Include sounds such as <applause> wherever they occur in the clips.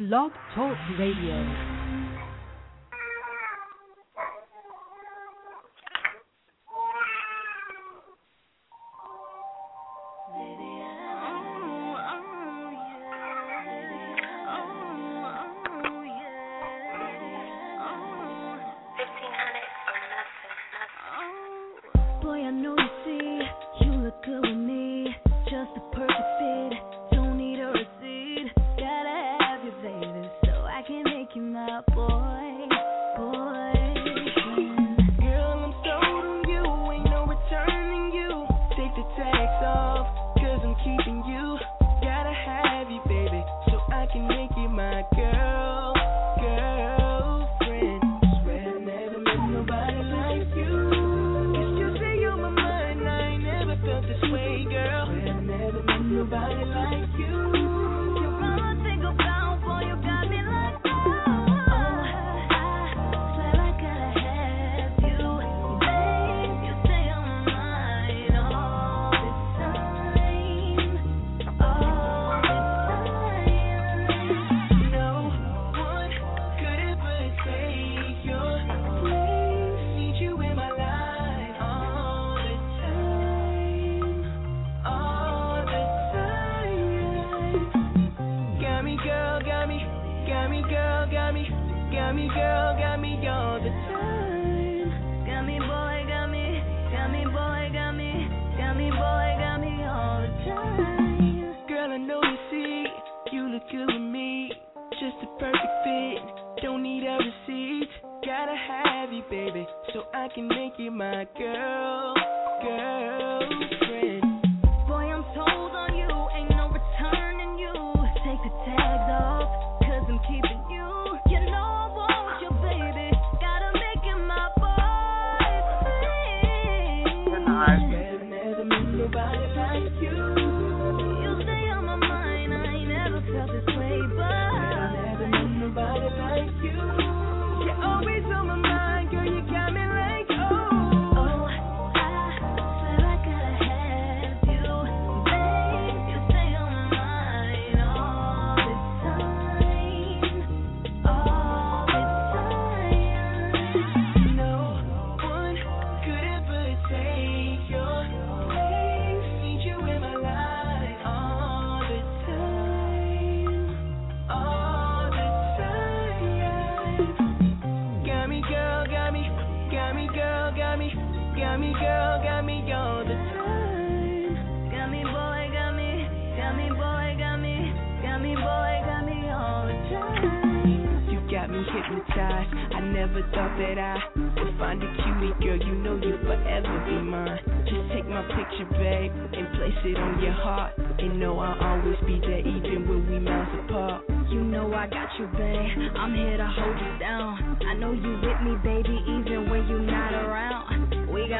Blog Talk Radio.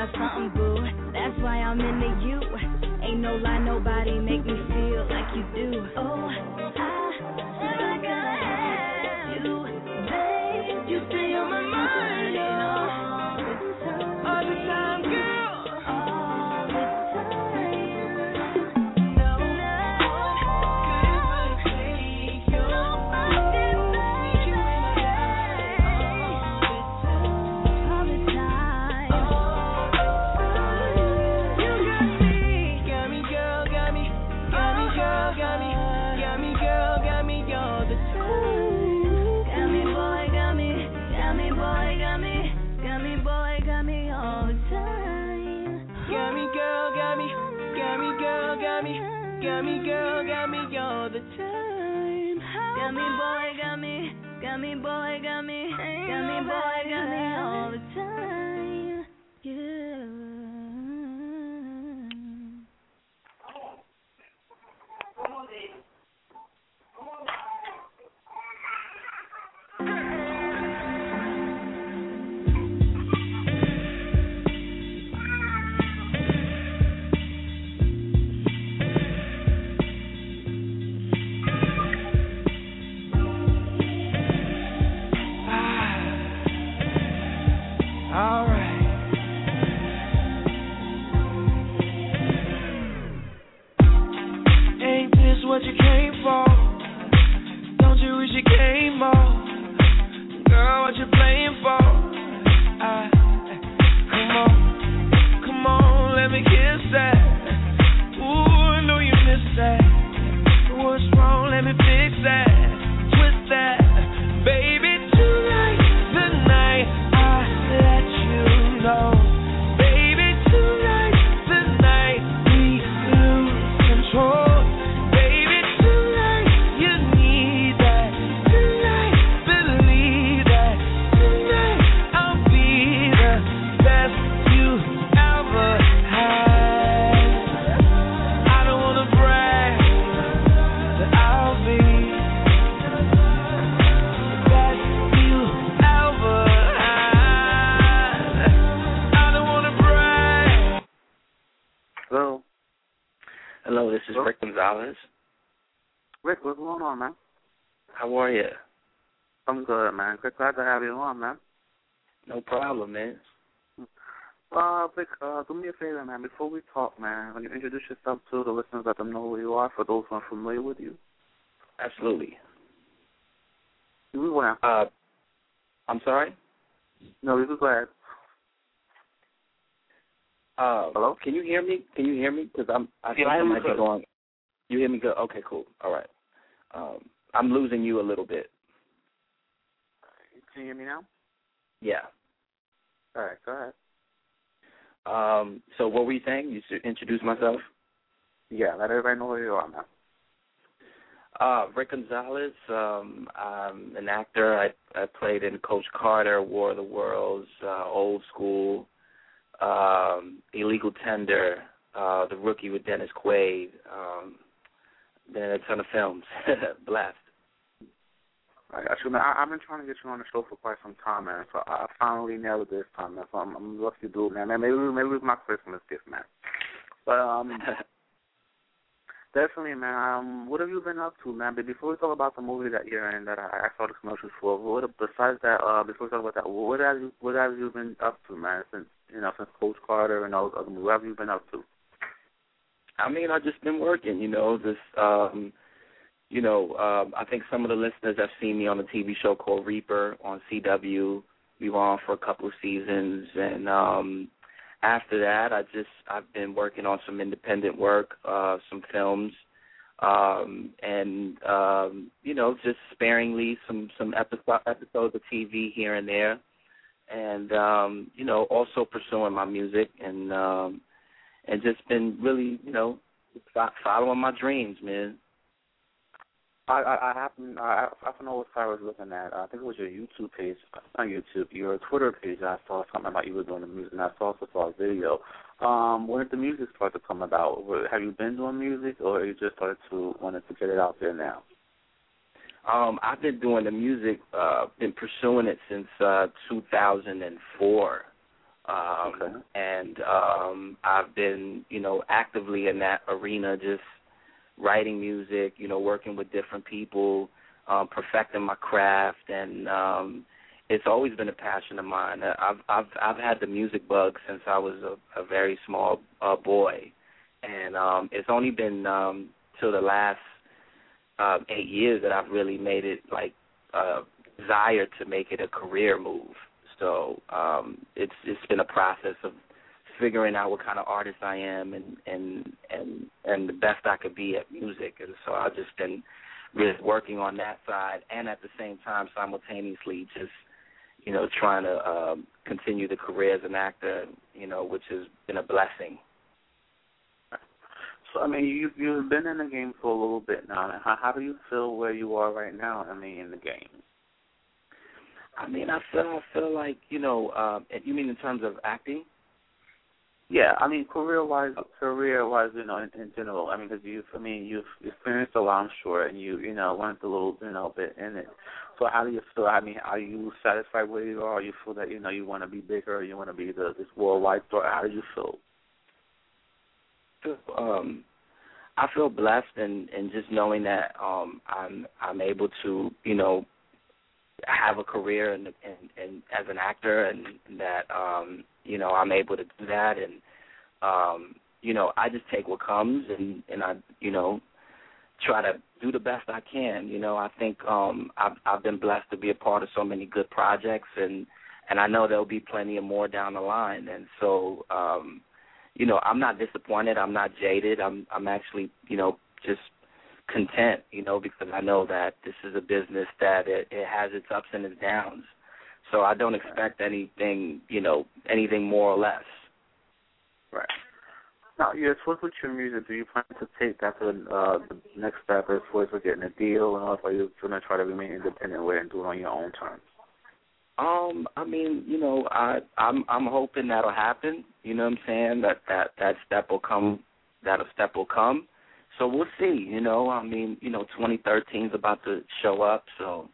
got something, boo. That's why I'm into you. Ain't no lie, nobody make me feel like you do. Oh, I never could. the time. Got me, boy, got me, got me, boy, got me, got me, boy, got me all the time. Let Hello, Hello, this is Hello? Rick Gonzalez. Rick. What's going on, man? How are you? I'm good, man. Good, glad to have you on, man. No problem, man. Uh, Rick, uh, do me a favor, man. Before we talk, man, when you introduce yourself to the listeners, let them know who you are. For those who are familiar with you, Absolutely. we want. Uh, I'm sorry. No, you can go ahead. Uh, Hello? Can you hear me? Can you hear me? Because I'm. I think Yeah, I I you might be good. going. You hear me good? Okay, cool. All right. Um, I'm losing you a little bit. Can you hear me now? Yeah. All right, go ahead. Um, so what were you saying? You should introduce myself. Yeah, let everybody know who you are, now. Uh, Rick Gonzalez. Um, I'm an actor. I I played in Coach Carter, War of the Worlds, uh, Old School, um, Illegal Tender, uh, The Rookie with Dennis Quaid. Um, been in a ton of films. Blessed. I got you, man. I, I've been trying to get you on the show for quite some time, man. So I finally nailed it this time, man. So I'm, I'm lucky to do it, man. man maybe maybe it was my Christmas gift, man. But um, <laughs> definitely, man. Um, what have you been up to, man? But before we talk about the movie that you're in, that I, I saw the commercials for, what besides that, uh, before we talk about that, what have you what have you been up to, man? Since you know, since Coach Carter and all other what have you been up to? I mean, I've just been working, you know, this um you know, um I think some of the listeners have seen me on a TV show called Reaper on CW. We were on for a couple of seasons and um after that I just I've been working on some independent work, uh some films um and um you know, just sparingly some some episode, episodes of TV here and there. And um you know, also pursuing my music and um and just been really, you know, fo- following my dreams, man. I I, I happen I I don't know what I was looking at. I think it was your YouTube page, not YouTube, your Twitter page. I saw something about you were doing the music, and I also saw a video. Um, when did the music start to come about? Have you been doing music, or you just started to wanted to get it out there now? Um, I've been doing the music, uh, been pursuing it since uh, 2004. Um, Okay. And um, I've been, you know, actively in that arena, just writing music, you know, working with different people, um, perfecting my craft, and um, it's always been a passion of mine. Uh, I've I've I've had the music bug since I was a, a very small uh, boy, and um, it's only been um, till the last uh, eight years that I've really made it like uh, desire to make it a career move. So um, it's it's been a process of figuring out what kind of artist I am and and and and the best I could be at music. And so I've just been really working on that side, and at the same time simultaneously just you know trying to um, continue the career as an actor. You know, which has been a blessing. So I mean, you you've been in the game for a little bit now. How how do you feel where you are right now? I mean, in the game. I mean, I feel I feel like you know. Um, you mean in terms of acting? Yeah, I mean, career wise, career wise, you know, in, in general. I mean, because you've, I mean, you've experienced a lot, I'm sure, and you, you know, went a little, you know, bit in it. So, how do you feel? I mean, are you satisfied where you are? Or you feel that you know you want to be bigger? You want to be the this worldwide star? How do you feel? Um I feel blessed and and just knowing that um I'm I'm able to you know have a career and and and as an actor and that um you know I'm able to do that and um you know I just take what comes and and I you know try to do the best I can. You know, I think um I've I've been blessed to be a part of so many good projects and and I know there'll be plenty of more down the line and so um you know, I'm not disappointed, I'm not jaded. I'm I'm actually, you know, just content, you know, because I know that this is a business that it, it has its ups and its downs. So I don't expect anything, you know, anything more or less. Right. Now, yes, what with your music? Do you plan to take that to uh, the next step as far as getting a deal, and also are you going to try to remain independent way and do it on your own terms? Um, I mean, you know, I I'm I'm hoping that'll happen. You know what I'm saying? That that that step will come. That a step will come. So we'll see. You know, I mean, you know, 2013 is about to show up. So,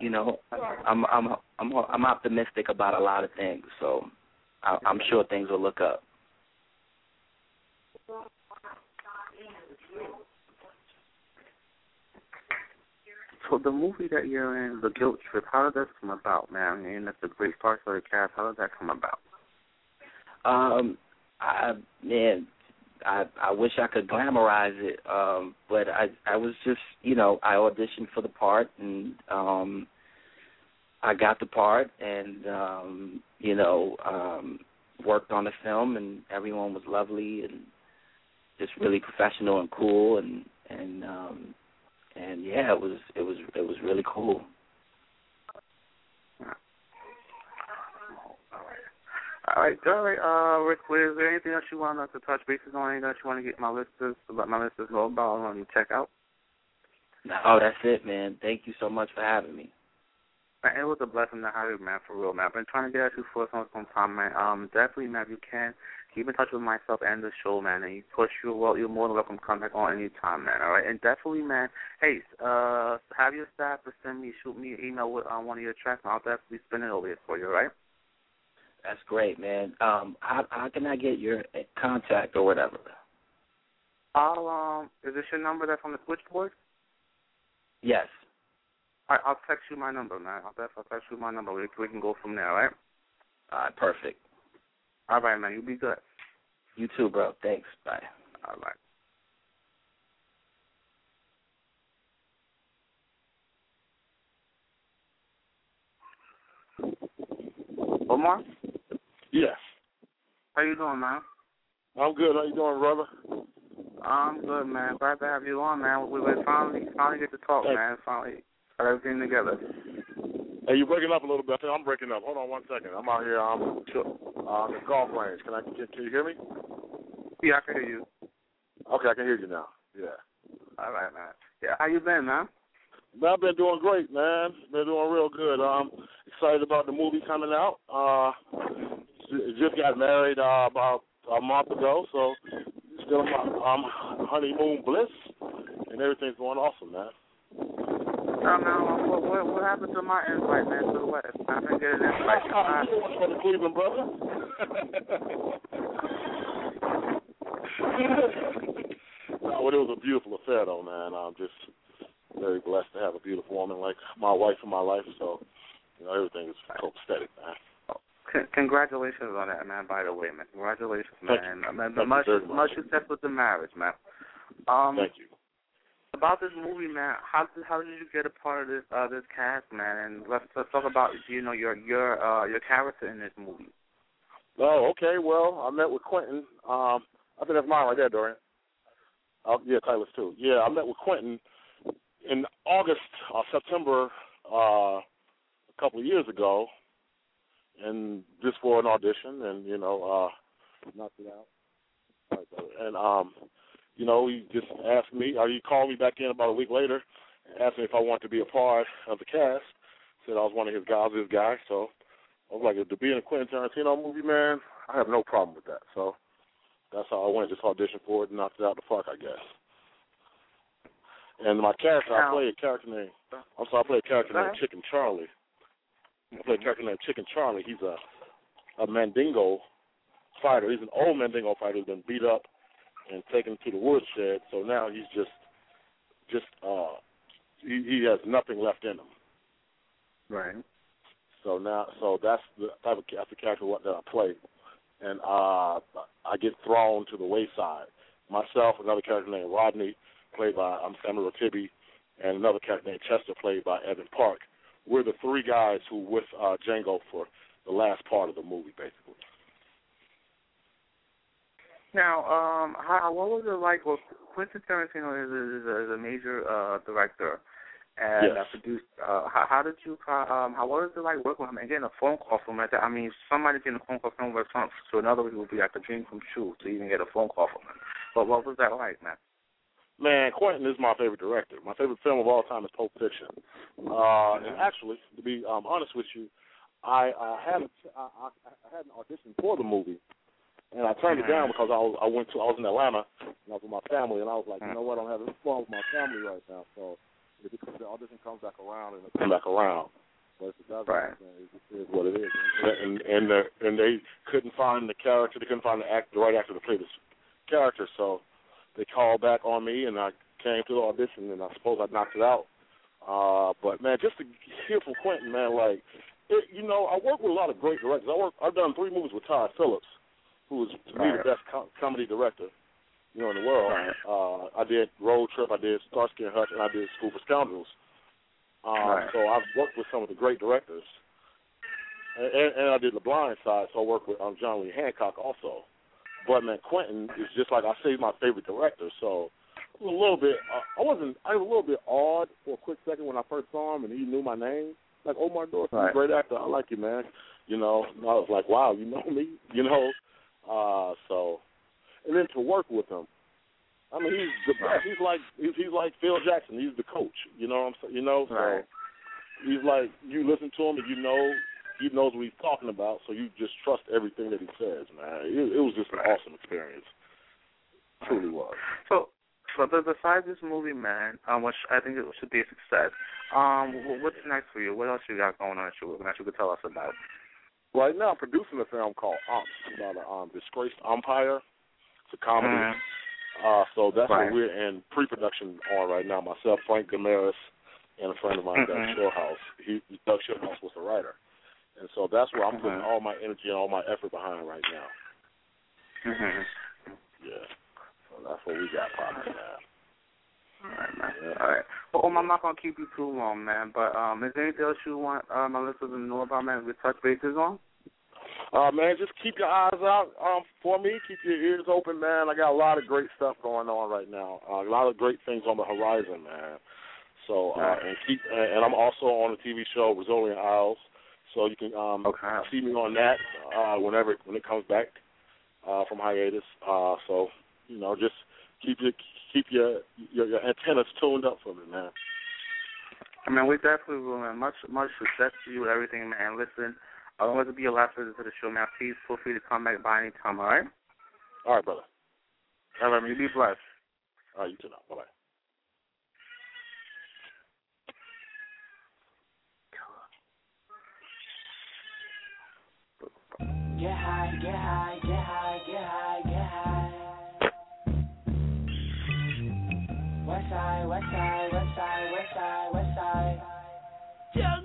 you know, I'm I'm I'm I'm optimistic about a lot of things. So, I, I'm sure things will look up. So the movie that you're in, The Guilt Trip, how did that come about, man? I mean, that's a great part for the cast. How did that come about? Um, I man, I I wish I could glamorize it, um, but I I was just you know I auditioned for the part and um, I got the part and um, you know um, worked on the film and everyone was lovely and just really professional and cool and and um and yeah it was it was it was really cool All right, all right, uh, Rick, is there anything else you want us to touch bases on? Anything else you want to get my listeners, let my listeners know about you check out? no that's it man thank you so much for having me Man, it was a blessing to have you, man, for real, man. I've been trying to get at you for some, some time, man. Um, definitely, man, if you can, keep in touch with myself and the show, man. And you push you well, you're more than welcome to come back on any time, man. All right, and definitely, man. Hey, uh, have your staff to send me, shoot me an email with uh, one of your tracks, and I'll definitely spin it over here for you. All right. That's great man um how how can I get your contact or whatever I'll um, is this your number that's on the switchboard? yes All right, I'll text you my number, man. I'll text you my number. We, we can go from there, all right? all right perfect All right, man. You be good. you too bro thanks bye All right. Omar, Yes. how you doing, man? I'm good. How you doing, brother? I'm good, man. Glad to have you on, man. We we finally finally get to talk, Thanks. man. Finally got everything together. Hey, you're breaking up a little bit. I'm breaking up. Hold on one second. I'm out here um, on the golf range. Can I can, can you hear me? Yeah, I can hear you. Okay, I can hear you now. Yeah. All right, man. Yeah, how you been, man? Man, I've been doing great, man. Been doing real good. Um, excited about the movie coming out. Uh, just got married uh, about a month ago, so still in my um, honeymoon bliss, and everything's going awesome, man. Oh, man, what, what, what happened to my invite, man, to the West? I didn't get an invite. <laughs> my- For the Cleveland brother. <laughs> no, but it was a beautiful affair, though, man. I'm just very blessed to have a beautiful woman like my wife in my life. So, you know, everything is copacetic, man. Con- Congratulations on that, man. By the way, man. Congratulations, Thank man. Uh, man, Thank you much, much. much success with the marriage, man. Um, Thank you. about this movie, man. How did how did you get a part of this uh this cast, man? And let's let's talk about you know your your uh your character in this movie. Oh, okay. Well, I met with Quentin. Um, I think that's mine right there, Dorian. Oh, yeah, Tyler's too. Yeah, I met with Quentin in August or September uh, a couple of years ago, and just for an audition, and you know, uh, knocked it out. And um, you know, he just asked me, or he called me back in about a week later, and asked me if I wanted to be a part of the cast. Said I was one of his guys, his guy. So I was like, to be in a Quentin Tarantino movie, man, I have no problem with that. So that's how I went. Just auditioned for it and knocked it out of the park, I guess. And my character, I Now- play a character named. I'm sorry, I play a character named. Chicken Charlie. I play a character named Chicken Charlie. He's a a Mandingo fighter. He's an old Mandingo fighter who's been beat up and taken to the woodshed. So now he's just, just uh, he, he has nothing left in him. Right. So now, so that's the type of that's the character what that I play, and uh, I get thrown to the wayside. Myself, another character named Rodney, played by um, Samuel Tibi, and another cat named Chester, played by Evan Parke. We're the three guys who with uh, Django for the last part of the movie, basically. Now, um, how what was it like? Well, Quentin Tarantino is a, is a, is a major uh, director and Yes. uh, produced. Uh, how, how did you? Um, how what was it like working with him and getting a phone call from him? I mean, somebody getting a phone call from him to another would be like a dream come true to even get a phone call from him. But what was that like, man? Man, Quentin is my favorite director. My favorite film of all time is Pulp Fiction. Uh, and actually, to be um, honest with you, I uh, had a, I, I, I had an audition for the movie, and I turned it down because I was I went to I was in Atlanta and I was with my family, and I was like, you know what, I'm having fun with my family right now, so if it, the audition comes back around, and it'll come back around. But if it doesn't, Right. it just is what it is. And and the, and they couldn't find the character, they couldn't find the act, the right actor to play this character, so they called back on me, and I came to the audition, and I suppose I knocked it out. Uh, but man, just to hear from Quentin, man, like, it, you know, I work with a lot of great directors. I work, I've done three movies with Todd Phillips, who is to me the best co- comedy director, you know, in the world. Right. Uh, I did Road Trip, I did Starsky and Hutch, and I did School for Scoundrels. Um, Right. So I've worked with some of the great directors, and, and, and I did The Blind Side, so I worked with um, John Lee Hancock also. But man, Quentin is just like I say, he's my favorite director. So I was a little bit, uh, I wasn't, I was a little bit awed for a quick second when I first saw him and he knew my name. Like Omar Dorsey, Right. great actor. I like you, man. You know, and I was like, wow, you know me. You know, uh, so and then to work with him. I mean, he's the Right. best. He's like he's, he's like Phil Jackson. He's the coach. You know what I'm saying? You know, so Right. he's like you listen to him and you know he knows what he's talking about, so you just trust everything that he says, man. It, it was just an awesome experience. Truly was. So, so besides this movie, man, um, which I think it should be a success. Um, what's next for you? What else you got going on that you that you could tell us about? Right now, I'm producing a film called Umps about a um, disgraced umpire. It's a comedy. Mhm. Uh, so that's Right. what we're in pre-production on right now. Myself, Frank Gamaris, and a friend of mine, Doug Mhm. Showhouse. He, Doug Showhouse was the writer, and so that's where I'm putting all my energy and all my effort behind right now. Mm-hmm. Yeah. So that's what we got popping now. All right, man. Yeah. All right. Well, I'm not gonna keep you too long, man. But um, is there anything else you want uh, my listeners to know about, man? We touch bases on. Uh, man, just keep your eyes out um, for me. Keep your ears open, man. I got a lot of great stuff going on right now. Uh, a lot of great things on the horizon, man. So uh, and keep and I'm also on the TV show Brazilian Isles. So you can um, Okay. see me on that uh, whenever when it comes back uh, from hiatus. Uh, so you know, just keep your keep your, your your antennas tuned up for me, man. I mean, we definitely will, man. Much, much success to you with everything, man. Listen, I don't want to be your last visit to the show, man. Please feel free to come back by any time, all right? All right, brother. All right, man. You be blessed. All right, you too now. Bye bye. Get high, get high, get high, get high, get high. West side, west side, west side, west side, west side. We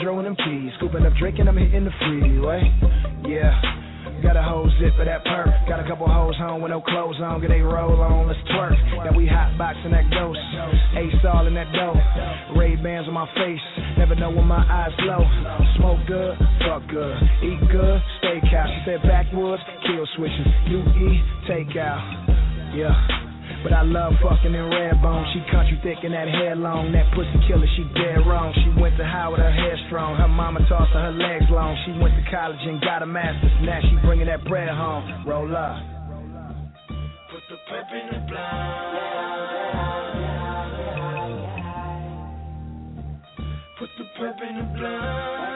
dro and them keys. Scooping up Drake and I'm hitting the freeway. Yeah. Got a whole zip for that perk. Got a couple hoes home with no clothes on. Get they roll on, let's twerk. Now we hot boxing that ghost. Ace all in that dough. Ray Bans on my face. Never know when my eyes low. Smoke good, fuck good. Eat good, steakhouse. She said backwoods, kill switches. You eat, take out. Yeah. But I love fucking in red bone. She country thick and that hair long. That pussy killer, she dead wrong. She went to Howard, her hair strong. Her mama tossed her, her legs long. She went to college and got a master's. Now she bringing that bread home. Roll up. Put the pep in the Put the pep in the We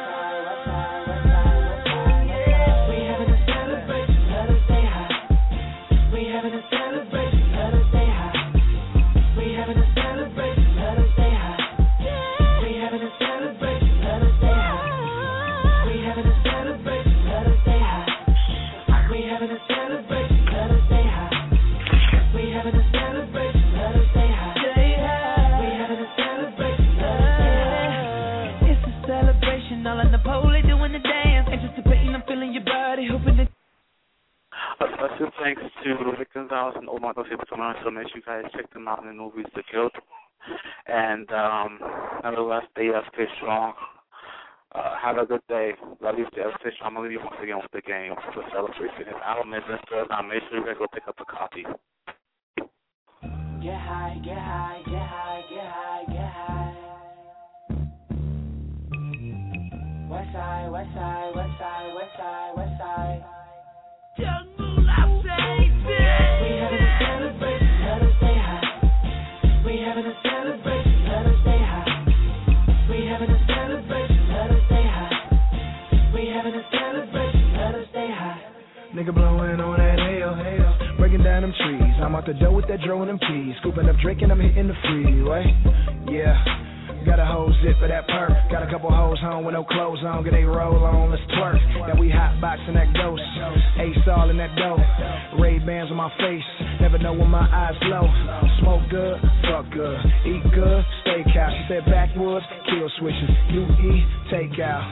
to the Victims House and Omar Patron, so make sure you guys check them out in the movies The Guilt. And um nonetheless, stay up, stay strong. Uh, have a good day. Love you, stay strong. I'm gonna leave you once again with the game for celebration. If Album is interested, now make sure you guys go pick up a copy. Get high, get high, get high, get high, get high. West side, west side, west side, west side, west side. Jungle, Nigga blowing on that hell. Breaking down them trees. I'm out the door with that dro and keys. Scooping up drink and I'm hitting the freeway. Yeah. Got a whole zip for that perk. Got a couple hoes home with no clothes on. Get they roll on, let's twerk. Now we hot boxing that ghost. Ace all in that dough. Ray Bans on my face. Never know when my eyes low. Smoke good, fuck good. Eat good, stay steakhouse. She said backwoods, kill switches. You eat, take out.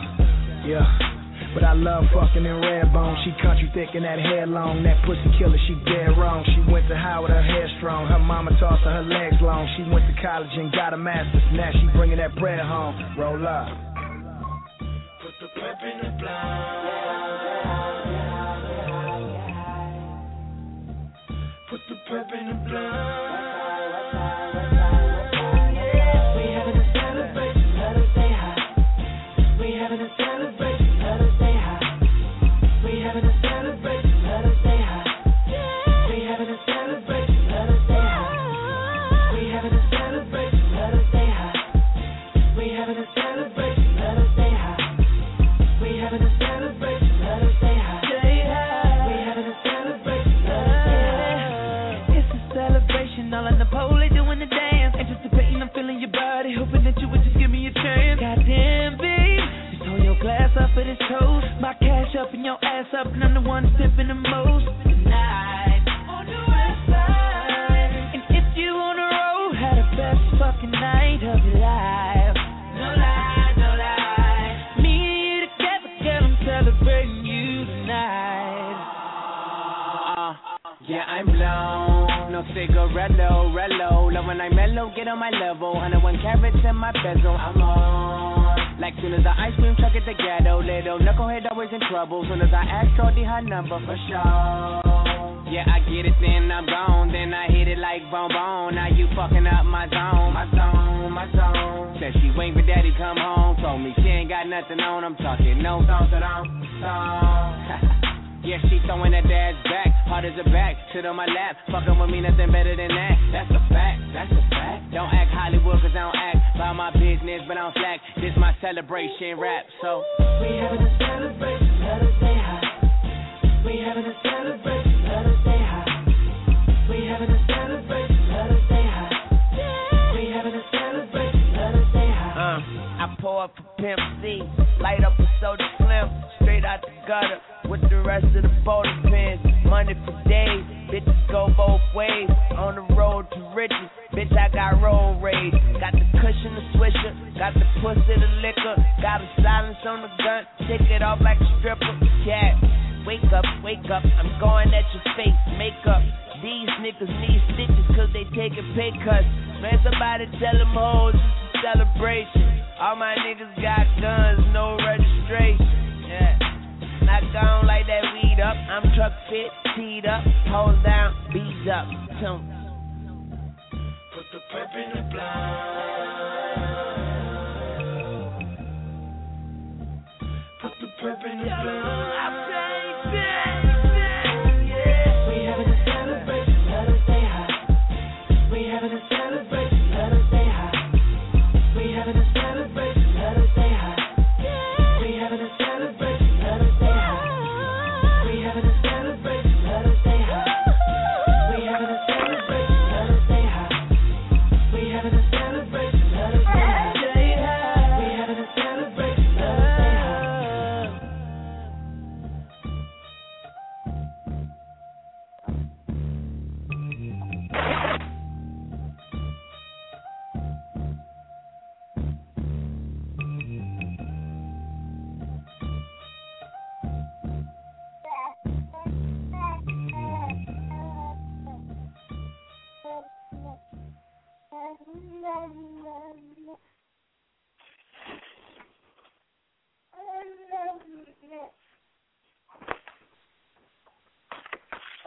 Yeah. But I love fucking in red bone. She country thick and that hair long. That pussy killer, she dead wrong. She went to Howard, her hair strong. Her mama tossed her, her legs long. She went to college and got a master's. Now she bringing that bread home. Roll up. Put the pep in the blind. Put the pep in the blind. And your ass up, and I'm the one tipping the most. Tonight, on the west side. And if you on the road, had the best fucking night of your life. No lie, no lie. Me and you together, girl, I'm celebrating you tonight. Uh, yeah, I'm blown. No cigarello, rello. Love when I mellow, get on my level. 101 carats in my bezel. I'm on. Like soon as the ice cream truck at the ghetto, little knucklehead always in trouble. Soon as I ask Shorty her number for sure. Yeah, I get it, then I'm gone. Then I hit it like bone bone. Now you fucking up my zone, my zone, my zone. Said she waiting for daddy come home. Told me she ain't got nothing on. I'm talking no so don't song. Yeah, she throwing that dad's back, hard as a back, sit on my lap, fucking with me, nothing better than that. That's a fact, that's a fact. Don't act Hollywood, cause I don't act by my business, but I don't slack. This my celebration rap, so. We having a celebration, let us stay high. We having a celebration, Up for Pimp C, light up a soda slim, straight out the gutter with the rest of the bowling pins. Money for days, bitches go both ways. On the road to riches, bitch, I got road rage. Got the cushion, the swisher, got the pussy, the liquor. Got a silence on the gun, take it off like a stripper. Cat, wake up, wake up, I'm going at your face, makeup. These niggas need stitches cause they taking pay cuts. Man, somebody tell them hoes it's a celebration. All my niggas got guns, no registration. Yeah. Not gone like that weed up. I'm truck fit, teed up, hoes down, bees up. Tum. Put the pep in the blind. Put the pep in the blind. We having a celebration, let us stay high. We having a celebration,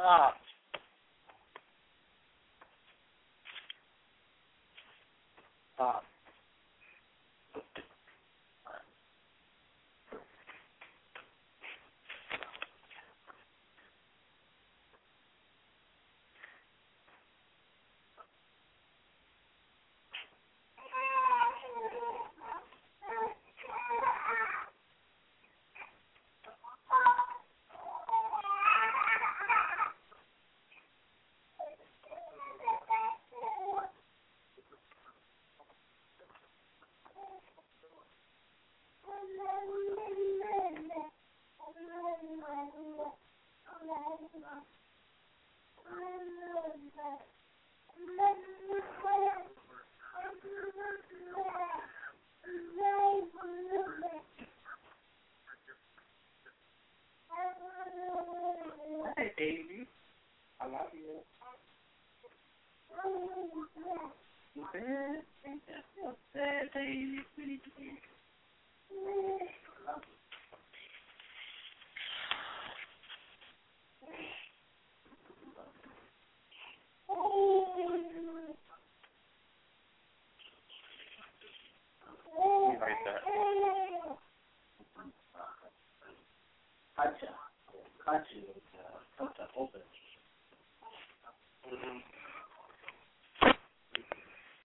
Ah. Hey, baby. I love you. You bad? Ain't that sad, baby? Pretty baby. Right there. Gotcha. Gotcha. Uh, open. Mm-hmm.